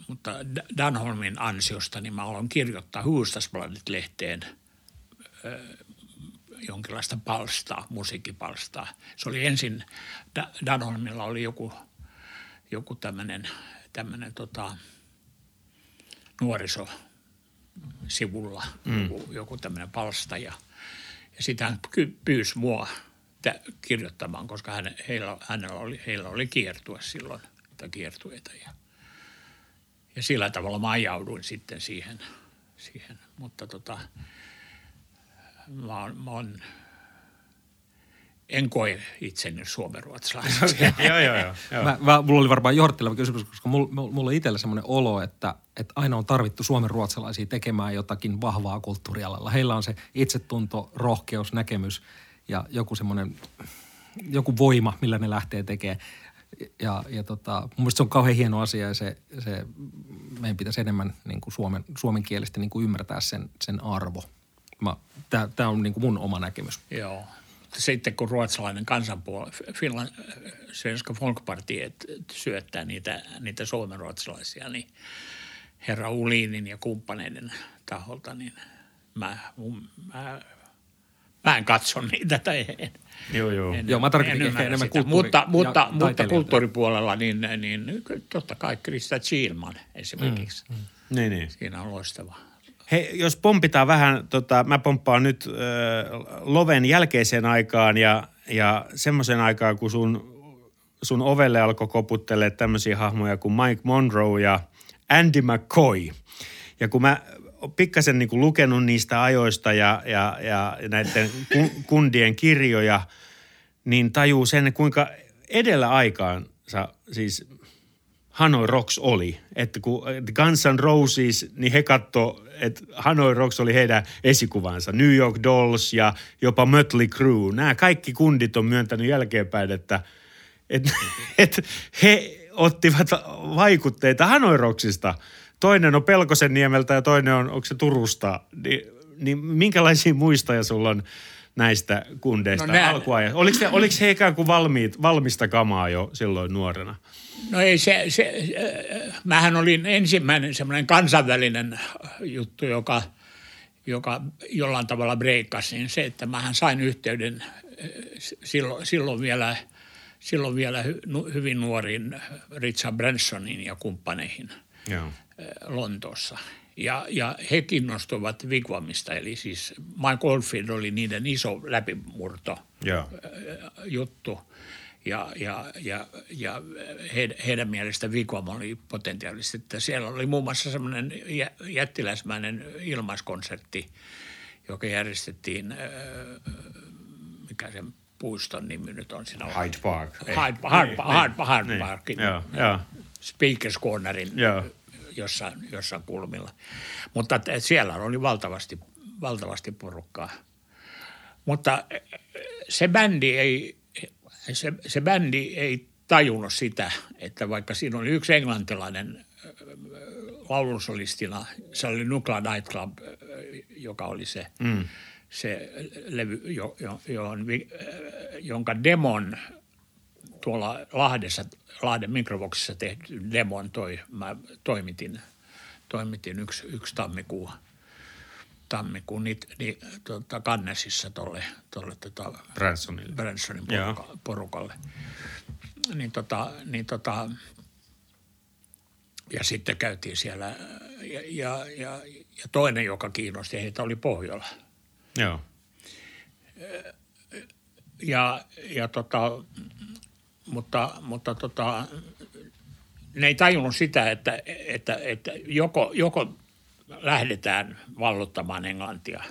mutta Danholmin ansiosta niin mä aloin kirjoittaa Huustasbladet-lehteen jonkinlaista palstaa, musiikkipalstaa. Se oli ensin, Danholmilla oli joku, joku tämmöinen, tämmöinen tota, nuoriso sivulla, mm. joku, joku tämmöinen palsta ja, ja sitä hän pyysi mua kirjoittamaan, koska hän, heillä, hänellä oli, heillä oli kiertue silloin, tai kiertueita ja, ja sillä tavalla mä ajauduin sitten siihen, siihen. mutta tota, mä, mä oon, en koe itseni suomenruotsalaiseksi. joo, joo, joo. joo. Mä, mä, mulla oli varmaan johdatteleva kysymys, koska mulla, mulla on itsellä semmoinen olo, että, että aina on tarvittu suomenruotsalaisia tekemään jotakin vahvaa kulttuurialalla. Heillä on se itsetunto, rohkeus, näkemys ja joku semmoinen, joku voima, millä ne lähtee tekemään. Ja, ja tota, mun mielestä se on kauhean hieno asia ja se, se meidän pitäisi enemmän niin kuin suomen, suomenkielistä niin kuin ymmärtää sen, sen arvo – Tämä on niin kuin mun oma näkemys. Joo. Sitten kun ruotsalainen kansanpuolue, Finland, Svenska Folkpartiet syöttää niitä, niitä suomenruotsalaisia, niin herra Ulinin ja kumppaneiden taholta, niin mä, mä, mä en katso niitä tai en. Joo, joo. En, joo, mä tarkoitin ehkä enemmän kulttuuri- Mutta, mutta, mutta kulttuuripuolella, niin, niin totta kai Krista Chiilman esimerkiksi. Mm, mm. Niin, niin. Siinä on loistava Hei, jos pompitaan vähän, tota, mä pomppaan nyt äh, Loven jälkeiseen aikaan ja, ja semmoisen aikaan, kun sun, sun ovelle alkoi koputtelee tämmöisiä hahmoja kuin Mike Monroe ja Andy McCoy. Ja kun mä pikkasen niin kuin lukenut niistä ajoista ja, ja, ja näiden kundien kirjoja, niin tajuu sen, kuinka edellä aikaan siis Hanoi Rocks oli. Että kun Guns N' Roses, niin he katto, että Hanoi Rocks oli heidän esikuvansa. New York Dolls ja jopa Mötley Crue. Nämä kaikki kundit on myöntänyt jälkeenpäin, että, että, että he ottivat vaikutteita Hanoi Rocksista. Toinen on Pelkosen niemeltä ja toinen on, onko se Turusta. Niin, niin minkälaisia muistoja sulla on näistä kundeista no alkuajan? Oliko, oliko he ikään kuin valmiit, valmista kamaa jo silloin nuorena? No ei se, se mähän olin ensimmäinen semmoinen kansainvälinen juttu, joka, joka jollain tavalla breikkasi, niin se, että mähän sain yhteyden silloin, silloin vielä, silloin vielä hyvin nuoriin Richard Bransonin ja kumppaneihin Joo. Lontoossa. Ja, ja he kiinnostuivat Wigwamista, eli siis Mike Oldfield oli niiden iso läpimurto Joo. juttu – ja, ja, ja, ja he, heidän mielestä Wigwam oli potentiaalisesti, että siellä oli muun muassa semmoinen jättiläismäinen ilmaiskonsertti, joka järjestettiin, mikä sen puiston nimi nyt on siinä. Hyde Park. Hyde, Hyde, Hyde, Hyde, Hyde niin. Parkin. Speakers Cornerin. Jossain, jossain kulmilla. Mutta siellä oli valtavasti, valtavasti porukkaa. Mutta se bändi ei se, se bändi ei tajunnut sitä, että vaikka siinä oli yksi englantilainen laulusolistina, se oli Nuclear Night Club, äh, joka oli se, mm. se levy, jo, jo, äh, jonka demon tuolla Lahdessa, Lahden mikrovoksissa tehty demon toi, mä toimitin, toimitin yksi, yksi tammikuun – tammikuun niin, niin, tota, Kannesissa tuolle tolle, tota, Bransonille. Bransonin poruka, porukalle. Niin, tota, niin tota, ja sitten käytiin siellä ja, ja, ja, ja toinen, joka kiinnosti heitä, oli Pohjola. Joo. Ja, ja tota, mutta, mutta tota, ne ei tajunnut sitä, että, että, että joko, joko lähdetään vallottamaan Englantia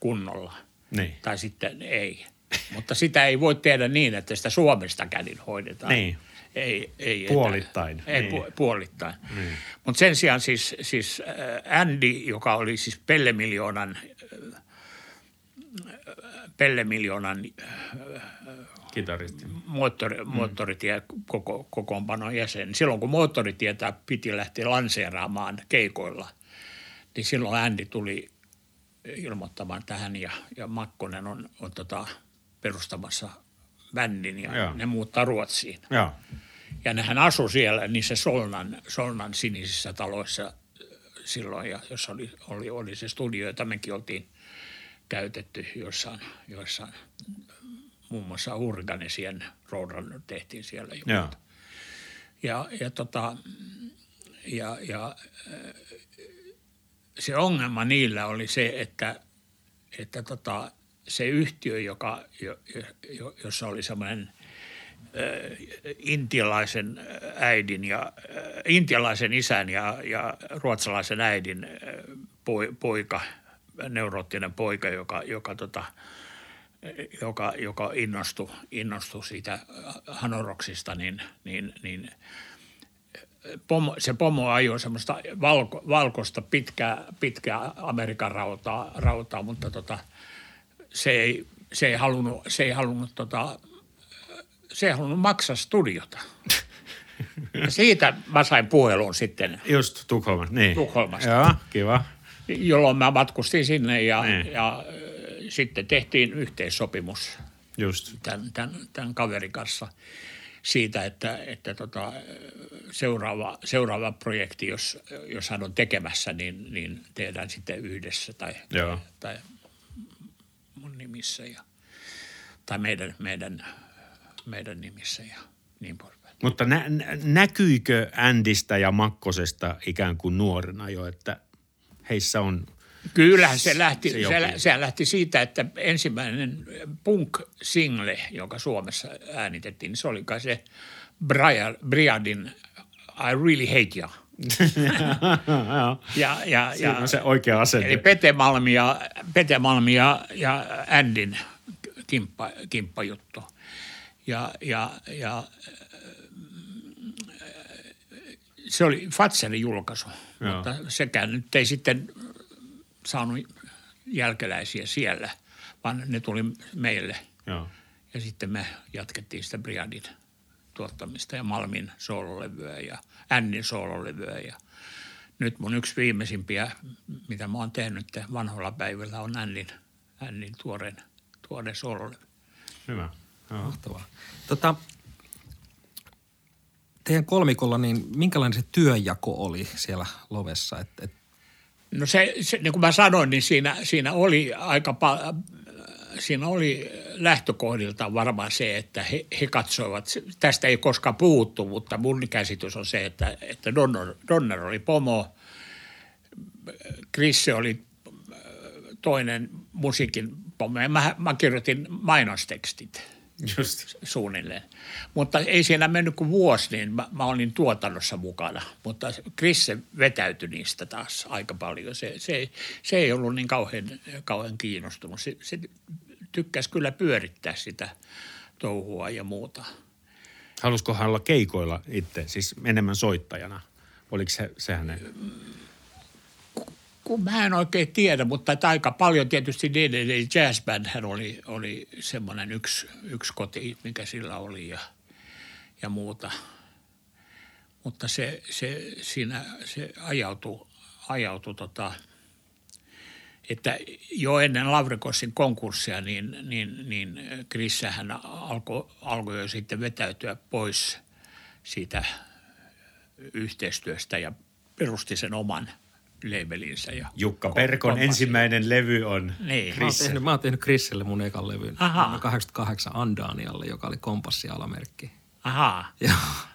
kunnolla. Niin. Tai sitten ei. Mutta sitä ei voi tehdä niin, että sitä Suomesta kädin hoidetaan. Niin. Ei, ei, puolittain. Ei, niin. pu, puolittain. Niin. Mutta sen sijaan siis, siis äh, Andy, joka oli siis Pellemiljoonan, äh, Pellemiljoonan äh, Kitaristi. Moottori, mm. moottoritie koko, kokoonpanon jäsen. Silloin kun moottoritietä piti lähteä lanseeraamaan keikoilla – niin silloin Andy tuli ilmoittamaan tähän ja, ja Makkonen on, on tota perustamassa bändin ja Joo. ne muuttaa Ruotsiin. Joo. Ja nehän asui siellä niissä Solnan, Solnan sinisissä taloissa silloin, ja jossa oli, oli, oli se studio, jota mekin oltiin käytetty jossain, jossain muun muassa Urganisien Roadrunner tehtiin siellä. Joo. Ja, ja, tota, ja, ja äh, se ongelma niillä oli se, että, että tota, se yhtiö, joka, jo, jo, jossa oli semmoinen intialaisen äidin ja intialaisen isän ja, ja ruotsalaisen äidin poi- poika, neuroottinen poika, joka, joka tota, joka, joka innostui, innostui siitä hanoroksista, niin, niin, niin pomo, se pomo ajoi semmoista valko, valkoista pitkää, pitkää Amerikan rautaa, rautaa mutta tota, se, ei, se ei halunnut, se ei halunnut, tota, se ei halunnut maksaa studiota. Ja siitä mä sain puhelun sitten, Just Tukholma, niin. Tukholmasta. Joo, kiva. jolloin mä matkustin sinne ja, Niin. ja sitten tehtiin yhteissopimus Just. tämän, tämän, tämän kaverin kanssa siitä, että, että tota, seuraava, seuraava projekti, jos, jos hän on tekemässä, niin, niin tehdään sitten yhdessä tai, Joo. tai mun nimissä ja, tai meidän, meidän, meidän nimissä ja niin poispäin. Mutta nä- nä- näkyykö Andistä ja Makkosesta ikään kuin nuorena jo, että heissä on Kyllähän se lähti, Se se, se lähti siitä, että ensimmäinen punk-single, joka Suomessa äänitettiin, niin se oli kai se Brian, Briadin I Really Hate Ya. ja, ja, Siinä ja, on se oikea asenne. Eli Pete Malmi ja, Pete Malmi ja, ja Andin kimppa, kimppajuttu. Ja, ja, ja se oli Fatserin julkaisu, Joo. mutta sekään nyt ei sitten saanut jälkeläisiä siellä, vaan ne tuli meille. Joo. Ja sitten me jatkettiin sitä Briadin tuottamista ja Malmin soololevyä ja Annin soololevyä. Ja nyt mun yksi viimeisimpiä, mitä mä oon tehnyt vanhoilla päivillä, on Annin, Annin tuoreen, tuore soololevy. Hyvä. Joo. Mahtavaa. Tota, teidän kolmikolla, niin minkälainen se työjako oli siellä Lovessa? Et, et, No se, se niin kuin mä sanoin, niin siinä, siinä oli aika paljon, siinä oli lähtökohdilta varmaan se, että he, he katsoivat, tästä ei koskaan puhuttu, mutta mun käsitys on se, että, että Donner, Donner oli pomo, Krisse oli toinen musiikin pomo ja mä, mä kirjoitin mainostekstit Just. suunnilleen. Mutta ei siinä mennyt kuin vuosi, niin mä, mä olin tuotannossa mukana. Mutta Krisse vetäytyi niistä taas aika paljon. Se, se, ei- se ei ollut niin kauhean, kauhean kiinnostunut. Se, se tykkäsi kyllä pyörittää sitä touhua ja muuta. Halusiko hän olla keikoilla itse, siis enemmän soittajana? Oliko se, se hänen? Kun mä en oikein tiedä, mutta aika paljon tietysti DDD Jazz Band hän oli, oli semmoinen yksi, yksi koti, mikä sillä oli ja, ja muuta. Mutta se, se siinä se ajautui, ajautui tota, että jo ennen Lavrikossin konkurssia, niin, niin, niin Krissähän alkoi, alkoi jo sitten vetäytyä pois siitä yhteistyöstä ja perusti sen oman labelinsä. Ja Jukka ko- Perkon kommasi. ensimmäinen levy on Niin. mä, oon tehnyt, mä oon tehnyt Krisselle mun ekan levyn Aha. vuonna 88 Andanialle, joka oli kompassialamerkki. Ahaa. Joo.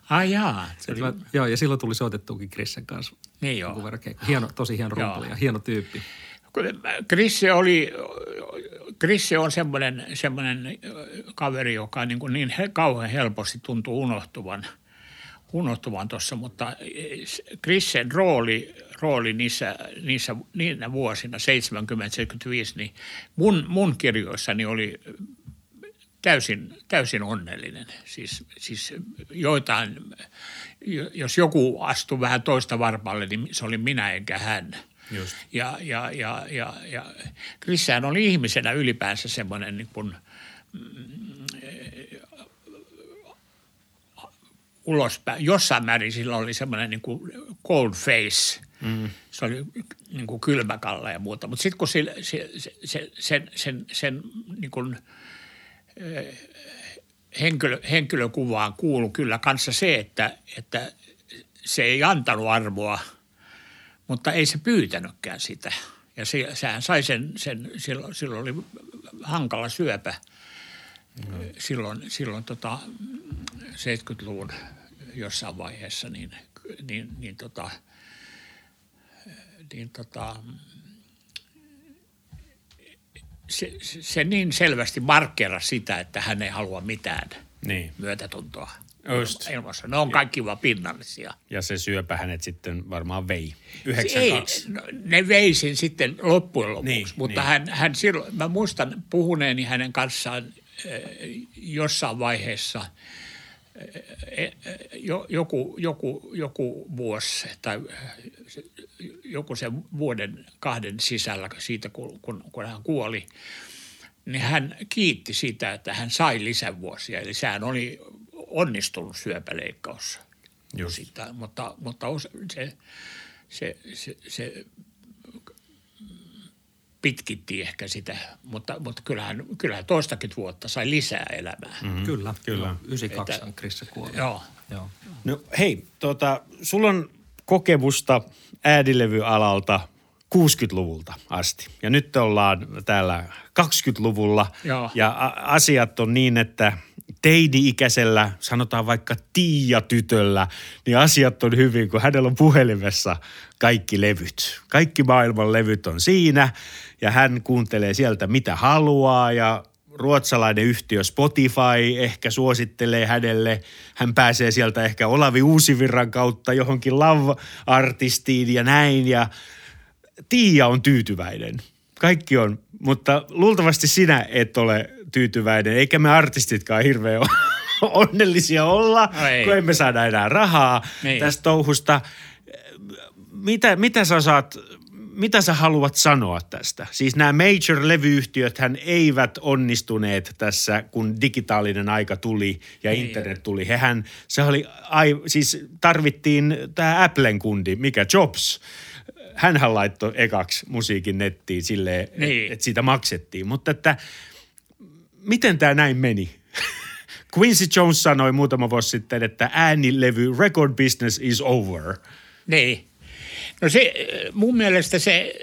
Ai jaa. Se Mä, joo, ja silloin tuli soitettuukin Krissen kanssa. niin joo. Hieno, tosi hieno rumpali ja hieno tyyppi. Krisse oli, Krisse on semmoinen, semmoinen kaveri, joka niin, kuin niin he, kauhean helposti tuntuu unohtuvan, unohtuvan tuossa, mutta Krissen rooli, rooli niissä, niissä, niinä vuosina, 70-75, niin mun, mun kirjoissani oli täysin, täysin onnellinen. Siis, siis joitain, jos joku astui vähän toista varpalle, niin se oli minä enkä hän. Just. Ja, ja, ja, ja, ja Krissähän oli ihmisenä ylipäänsä semmoinen niin kuin, mm, ulospäin. Jossain määrin sillä oli semmoinen niin kuin cold face. Mm. Se oli niin kuin kylmäkalla ja muuta. Mutta sitten kun sillä, se, se, se, sen, sen, sen niin kuin, henkilö, henkilökuvaan kuulu kyllä kanssa se, että, että se ei antanut arvoa, mutta ei se pyytänytkään sitä. Ja se, sehän sai sen, sen silloin, silloin oli hankala syöpä mm. silloin, silloin tota 70-luvun jossain vaiheessa, niin, niin, niin, tota, niin tota, se, se niin selvästi markkeerasi sitä, että hän ei halua mitään niin. myötätuntoa Just. ilmassa. Ne on kaikki vaan pinnallisia. Ja se syöpä hänet sitten varmaan vei. 92. Ei, no, ne vei sen sitten loppujen lopuksi, niin, mutta niin. Hän, hän silloin, mä muistan puhuneeni hänen kanssaan eh, jossain vaiheessa eh, eh, joku, joku, joku vuosi tai joku sen vuoden kahden sisällä siitä, kun, kun, kun hän kuoli, niin hän kiitti sitä, että hän sai lisävuosia. Eli sehän oli onnistunut syöpäleikkaus. Sitä, mutta, mutta se, se, se, se pitkitti ehkä sitä, mutta, mutta kyllähän, kyllähän toistakin vuotta sai lisää elämää. Mm-hmm. Kyllä, kyllä. 92 on Krissa kuoli. Joo. joo. No hei, tota, sulla on kokemusta äädilevyalalta 60-luvulta asti. Ja nyt ollaan täällä 20-luvulla Joo. ja asiat on niin, että teini-ikäisellä, sanotaan vaikka Tiia-tytöllä, niin asiat on hyvin, kun hänellä on puhelimessa kaikki levyt. Kaikki maailman levyt on siinä ja hän kuuntelee sieltä mitä haluaa ja ruotsalainen yhtiö Spotify ehkä suosittelee hänelle. Hän pääsee sieltä ehkä Olavi Uusivirran kautta johonkin love-artistiin ja näin ja Tiia on tyytyväinen. Kaikki on, mutta luultavasti sinä et ole tyytyväinen, eikä me artistitkaan hirveän onnellisia olla, no ei. kun emme saada enää rahaa niin. tästä touhusta. Mitä, mitä sä saat, mitä sä haluat sanoa tästä? Siis nämä major-levyyhtiöt hän eivät onnistuneet tässä, kun digitaalinen aika tuli ja niin. internet tuli. Hehän, se oli, ai, siis tarvittiin tämä Applen kundi, mikä Jobs – hänhän laittoi ekaksi musiikin nettiin silleen, niin. että et siitä maksettiin. Mutta että miten tämä näin meni? Quincy Jones sanoi muutama vuosi sitten, että äänilevy record business is over. Niin. No se, mun mielestä se,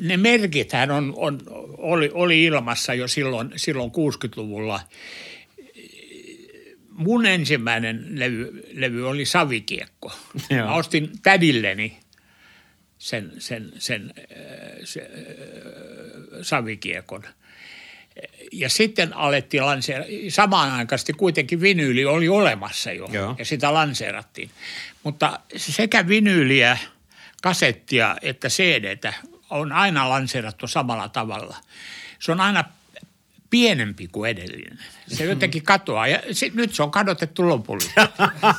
ne merkithän on, on, oli, oli ilmassa jo silloin, silloin 60-luvulla. Mun ensimmäinen levy, levy oli Savikiekko. Joo. Mä ostin tädilleni sen, sen, sen, sen savikiekon. Ja sitten alettiin lanseerata, samaan aikaan kuitenkin vinyyli oli olemassa jo Joo. ja sitä lanseerattiin. Mutta sekä vinyyliä, kasettia että CDtä on aina lanseerattu samalla tavalla. Se on aina pienempi kuin edellinen. Se jotenkin katoaa ja sit, nyt se on kadotettu lopullisesti.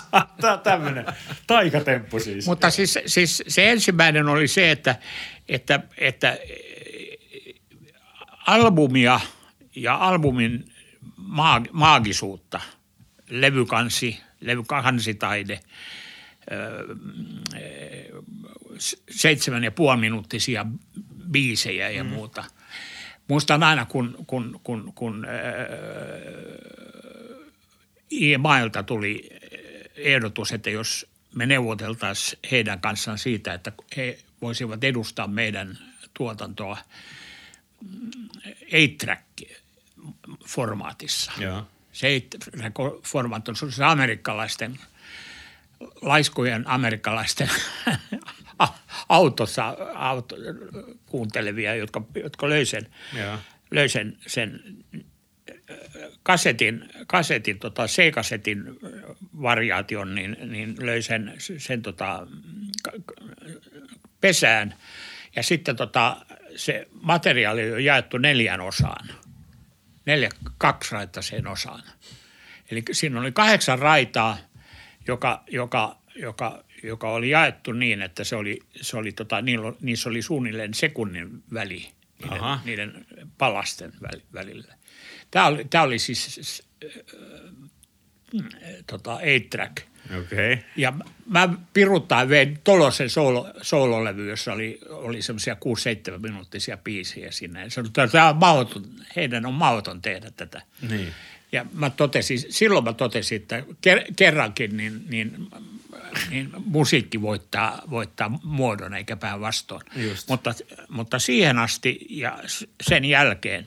Tämmöinen taikatemppu siis. Mutta siis, siis se ensimmäinen oli se, että, että, että albumia ja albumin maag, maagisuutta, levykansi, levykansitaide, seitsemän ja puoli minuuttisia biisejä ja mm. muuta – Muistan aina, kun, kun, kun, kun IMAilta tuli ehdotus, että jos me neuvoteltaisiin heidän kanssaan siitä, että he voisivat edustaa meidän tuotantoa 8-track-formaatissa. Joo. Se 8-formaat on se amerikkalaisten, laiskojen amerikkalaisten autossa auto, kuuntelevia, jotka, jotka löi sen, löi sen, sen kasetin, kasetin tota C-kasetin variaation, niin, niin löi sen, sen tota, pesään. Ja sitten tota, se materiaali on jaettu neljän osaan, neljä kaksiraittaiseen osaan. Eli siinä oli kahdeksan raitaa, joka, joka, joka joka oli jaettu niin, että se oli, se oli tota, niissä oli suunnilleen sekunnin väli niiden, niiden palasten välillä. Tämä oli, tämä oli siis äh, tota, A-track. Okay. Ja mä piruttain vein Tolosen soolo, soololevy, jossa oli, oli semmoisia 6-7 minuuttisia biisejä sinne. Se on, tämä on mahdoton, heidän on mahdoton tehdä tätä. Niin. Ja mä totesin, silloin mä totesin, että ker- kerrankin niin, niin, niin musiikki voittaa, voittaa muodon eikä päinvastoin. Mutta, mutta siihen asti ja sen jälkeen,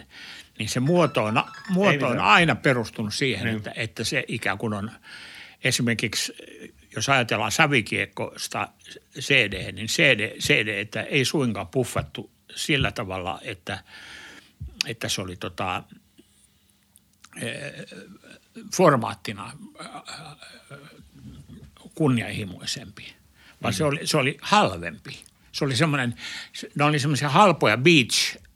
niin se muoto on, muoto on aina perustunut siihen, Niin. että, että se ikään kuin on esimerkiksi, jos ajatellaan savikiekkosta CD, niin CD, CD että ei suinkaan puffattu sillä tavalla, että, että se oli tota, eh, formaattina eh, kunnianhimoisempi, vaan se, oli, se oli halvempi. Se oli semmoinen, se- ne oli semmoisia halpoja beach-versioita,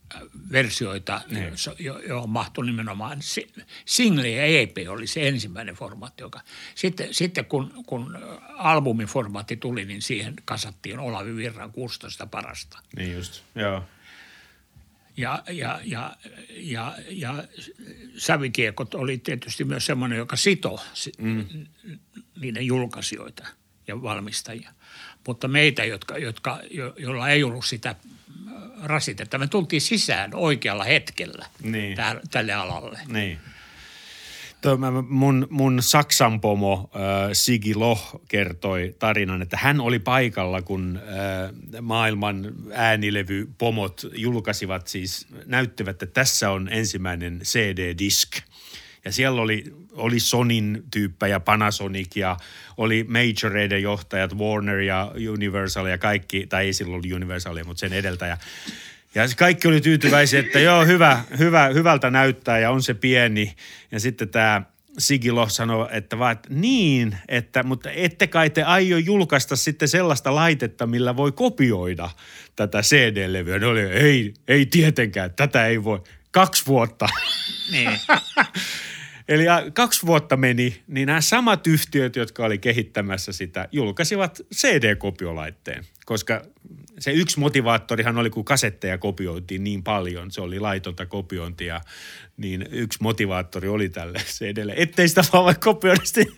joissa- jo- johon mahtui nimenomaan si- single ja EP oli se ensimmäinen formaatti, joka sitten, sitten kun, kun albumin formaatti tuli, niin siihen kasattiin Olavi Virran 16 parasta. Niin just, joo. Ja, ja, ja, ja, ja sävikiekot oli tietysti myös semmoinen, joka sitoi mm. niiden julkaisijoita ja valmistajia. Mutta meitä, jotka, jotka, jo, joilla ei ollut sitä äh, rasitetta, me tultiin sisään oikealla hetkellä Niin. tähän, tälle alalle. Niin. Tuo, mun, mun Saksan pomo äh, Sigi Loh kertoi tarinan, että hän oli paikalla, kun äh, maailman äänilevypomot julkaisivat siis, näyttivät, että tässä on ensimmäinen CD-disk. Ja siellä oli, oli Sonin tyyppejä, Panasonic ja oli majoreiden johtajat, Warner ja Universal ja kaikki, tai ei silloin ollut Universalia, mutta sen edeltäjä. Ja kaikki oli tyytyväisiä, että joo, hyvä, hyvä, hyvältä näyttää ja on se pieni. Ja sitten tämä Sigilo sanoi, että vaan, että niin, että, mutta ette kai te aio julkaista sitten sellaista laitetta, millä voi kopioida tätä CD-levyä. Ne oli, ei, ei tietenkään, tätä ei voi. Kaksi vuotta. Niin. Eli a, kaksi vuotta meni, niin nämä samat yhtiöt, jotka oli kehittämässä sitä, julkaisivat CD-kopiolaitteen. Koska se yksi motivaattorihan oli, kun kasetteja kopioitiin niin paljon, se oli laitonta kopiointia, niin yksi motivaattori oli tälle CDlle. Ettei sitä vaan kopioida, sitten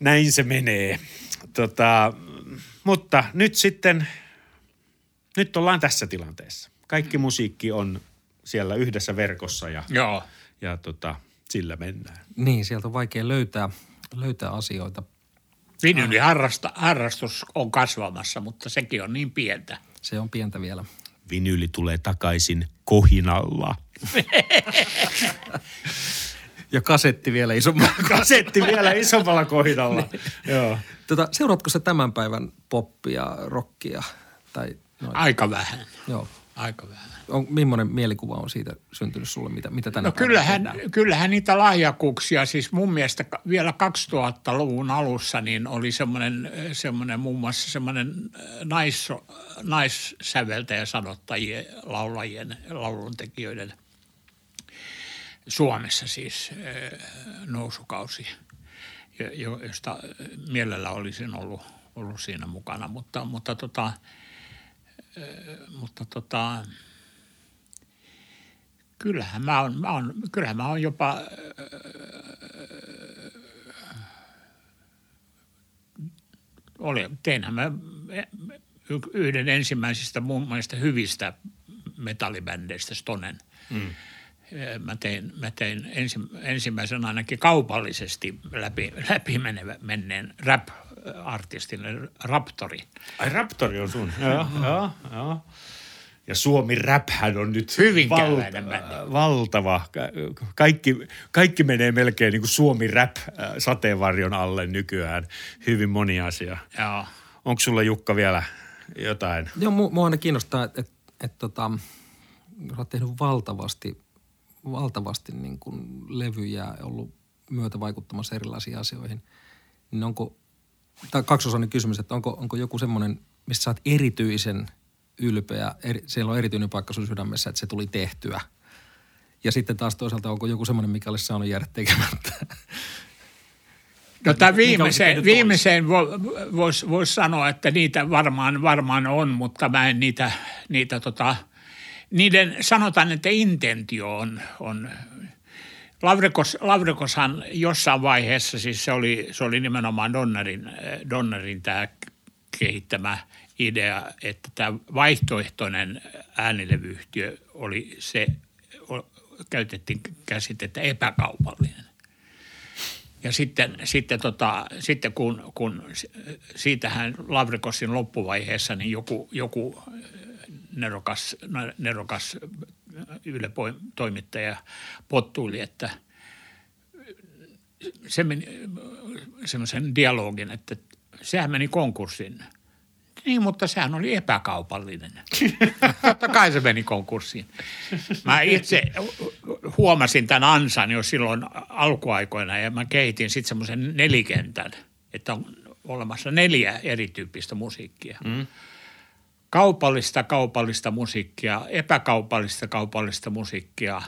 näin se menee. Tota, mutta nyt sitten, nyt ollaan tässä tilanteessa. Kaikki musiikki on siellä yhdessä verkossa ja, Joo. ja tota, sillä mennään. Niin, sieltä on vaikea löytää, löytää asioita. Vinyyliharrasta- harrastus on kasvamassa, mutta sekin on niin pientä. Se on pientä vielä. Vinyli tulee takaisin kohinalla. Ja kasetti vielä isommalla. Kasetti vielä isommalla kohinalla. Joo. tota, seuraatko sä tämän päivän poppia, rockia? Tai noin? Aika vähän. Joo. Aika vähän. On, millainen mielikuva on siitä syntynyt sulle, mitä, mitä tänä No kyllähän, tehdään? kyllähän niitä lahjakkuuksia, siis mun mielestä vielä 2000-luvun alussa niin oli semmoinen, semmoinen muun muassa semmoinen nais, naissäveltäjä sanottajien, laulajien, lauluntekijöiden Suomessa siis eh, nousukausi, jo- jo- josta mielellä olisin ollut, ollut siinä mukana, mutta, mutta, tota, eh, mutta tota, Kyllähän mä oon, mä oon, kyllähän mä oon jopa, äh, oli, teinhän mä yhden ensimmäisistä mun mielestä hyvistä metallibändeistä Stonen. Mm. Mä tein, mä tein ensi, ensimmäisen ainakin kaupallisesti läpi, läpi menevä, menneen rap-artistin, Raptori. Ai Raptori on sun. joo, joo, joo. Ja Suomi Räphän on nyt Hyvinkääläinen bändi. valtava. Ka- Kaikki, kaikki menee melkein niin kuin Suomi Rap äh, sateenvarjon alle nykyään. Hyvin moni asia. Joo. Onko sulla Jukka vielä jotain? Joo, mua, mua aina kiinnostaa, että et, et, tota, oot tehnyt valtavasti, valtavasti niin kuin levyjä ja ollut myötä vaikuttamassa erilaisiin asioihin. Niin onko, tai kaksosainen kysymys, että onko, onko joku semmoinen, missä sä oot erityisen ylpeä, eri, siellä on erityinen paikka sun sydämessä, että se tuli tehtyä. Ja sitten taas toisaalta onko joku semmoinen, mikä olisi saanut jäädä tekemättä. No tämä Mikä olisi viimeiseen, viimeiseen voisi vois sanoa, että niitä varmaan, varmaan on, mutta mä en niitä, niitä tota, niiden sanotaan, että intentio on, on Lavrekos, Lavrekoshan jossain vaiheessa, siis se oli, se oli nimenomaan Donnerin, Donnerin tämä kehittämä idea, että tämä vaihtoehtoinen äänilevyyhtiö oli se, käytettiin käsitettä epäkaupallinen. Ja sitten, sitten, tota, sitten kun, kun siitähän Lavrikosin loppuvaiheessa niin joku, joku nerokas, nerokas Yle toimittaja pottuili, että se meni semmoisen dialogin, että sehän meni konkurssiin. Niin, mutta sehän oli epäkaupallinen. Totta kai se meni konkurssiin. Mä itse huomasin tämän ansan jo silloin alkuaikoina ja mä kehitin sitten semmoisen nelikentän, että on olemassa neljä erityyppistä musiikkia. Mm kaupallista kaupallista musiikkia, epäkaupallista kaupallista musiikkia,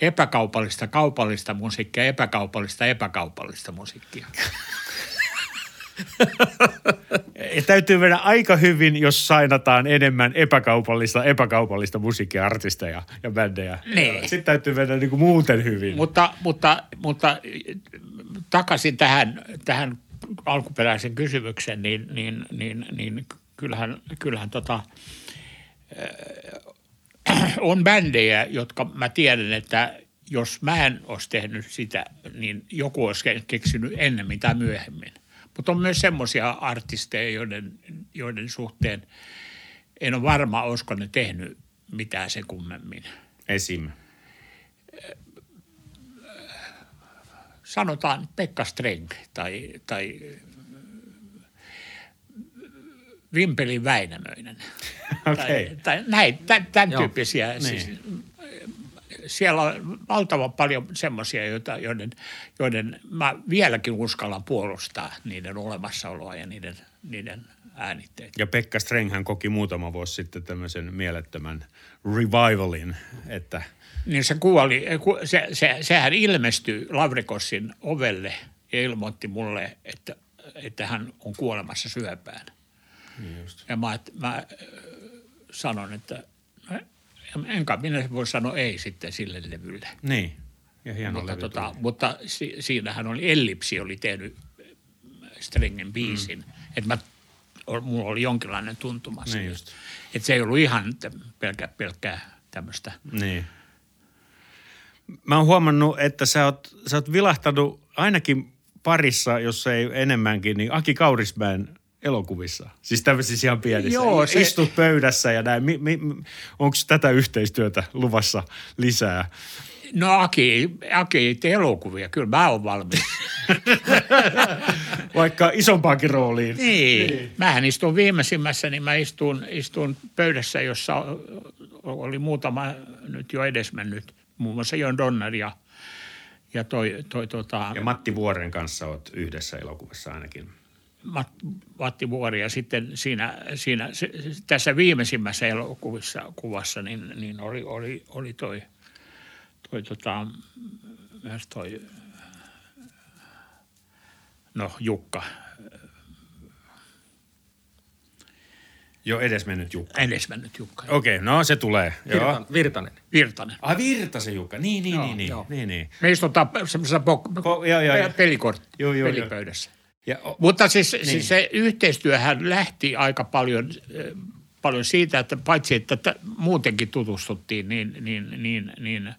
epäkaupallista kaupallista musiikkia, epäkaupallista epäkaupallista musiikkia. Täytyy mennä aika hyvin, jos sainataan enemmän epäkaupallista, epäkaupallista musiikkiartisteja ja bändejä. Niin. Sitten täytyy mennä niin kuin muuten hyvin. Mutta, mutta, mutta takaisin tähän, tähän alkuperäisen kysymyksen, niin, niin, niin, niin kyllähän, kyllähän tota, äh, on bändejä, jotka mä tiedän, että jos mä en olisi tehnyt sitä, niin joku olisi keksinyt ennemmin tai myöhemmin. Mutta on myös semmoisia artisteja, joiden, joiden suhteen en ole varma, olisiko ne tehnyt mitään se kummemmin. Esim. Sanotaan Pekka Streng tai, tai Vimpelin Väinämöinen. okay. tai, tai näin, tämän, tämän tyyppisiä. Niin. Siis, siellä on valtavan paljon semmoisia, joiden, joiden mä vieläkin uskallan puolustaa niiden olemassaoloa ja niiden, niiden äänitteitä. Ja Pekka Strenghän koki muutama vuosi sitten tämmöisen mielettömän revivalin, että – niin se kuoli, se, se, sehän ilmestyi Lavrikossin ovelle ja ilmoitti mulle, että, että hän on kuolemassa syöpään. Niin just. Ja mä, mä äh, sanon, että enkä minä voi sanoa ei sitten sille levylle. Niin, ja hieno mutta, levy tota, mutta si, siinähän oli, Ellipsi oli tehnyt Strengen biisin. Mm. Että mä, mulla oli jonkinlainen tuntuma niin siitä. Että se ei ollut ihan pelkkää, pelkkää tämmöistä. Niin. Mä oon huomannut, että sä oot, sä oot vilahtanut ainakin parissa, jos ei enemmänkin, niin Aki Kaurismäen elokuvissa? Siis tämmöisissä ihan pienissä. Joo, se... Istut pöydässä ja näin. Mi, mi, Onko tätä yhteistyötä luvassa lisää? No Aki, Aki elokuvia, kyllä mä oon valmis. Vaikka isompaankin rooliin. Niin. niin. Mähän istun viimeisimmässä, niin mä istun, istun pöydässä, jossa oli muutama nyt jo edesmennyt, muun muassa Jon Donner ja, ja toi, toi tota... Ja Matti Vuoren kanssa oot yhdessä elokuvassa ainakin. Matti Vuori ja sitten siinä, siinä tässä viimeisimmässä elokuvassa kuvassa niin, niin oli, oli, oli toi, toi tota, myös toi, no Jukka. Jo edesmennyt Jukka. Edesmennyt Jukka. Okei, okay, no se tulee. Virtan, joo. Virtanen. Virtanen. Ah, Virtasen Jukka. Niin, niin, joo, niin, niin, niin, niin. Me istutaan semmoisessa po- po- joo, joo, pelikort, joo, joo, pelipöydässä. Ja, Mutta siis, niin. siis se yhteistyöhän lähti aika paljon, paljon siitä, että paitsi että t- muutenkin tutustuttiin, niin, niin, niin, niin,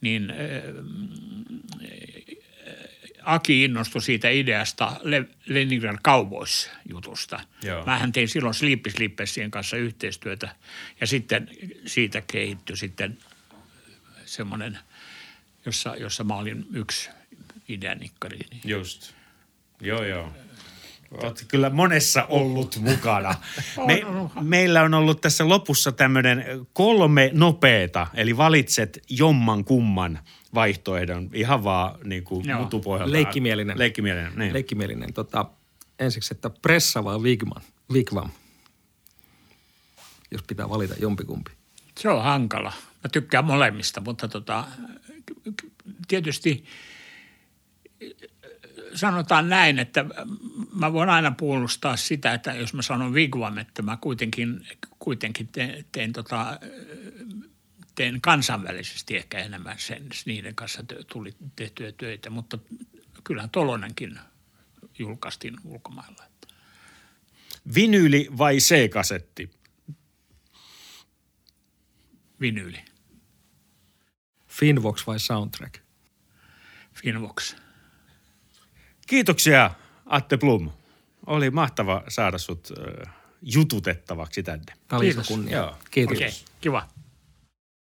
niin äh, Aki innostui siitä ideasta Le- Leningrad Cowboys-jutusta. Joo. Mähän tein silloin Sleepy Slippersien kanssa yhteistyötä ja sitten siitä kehittyi sitten semmoinen, jossa, jossa mä olin yksi ideanikkari. Niin. Just. Joo, joo. Olet kyllä monessa ollut mukana. Me, meillä on ollut tässä lopussa tämmöinen kolme nopeeta, eli valitset jomman kumman vaihtoehdon ihan vaan niin kuin mutupohjalta. Leikkimielinen. Leikkimielinen, niin. Leikkimielinen. Tota, ensiksi, että pressa vai Wigman? Wigwam? Jos pitää valita jompikumpi. Se on hankala. Mä tykkään molemmista, mutta tota, tietysti sanotaan näin, että mä voin aina puolustaa sitä, että jos mä sanon Wigwam, että mä kuitenkin, kuitenkin teen, teen, tota, teen kansainvälisesti ehkä enemmän sen, niiden kanssa tuli tehtyä töitä, mutta kyllähän Tolonenkin julkaistiin ulkomailla. Vinyyli vai C-kasetti? Vinyyli. Finvox vai soundtrack? Finvox. Kiitoksia Atte Blum. Oli mahtava saada sut jututettavaksi tänne. Tämä oli iso Kiitos. kunnia. Joo. Kiitos. Okei, okay, kiva.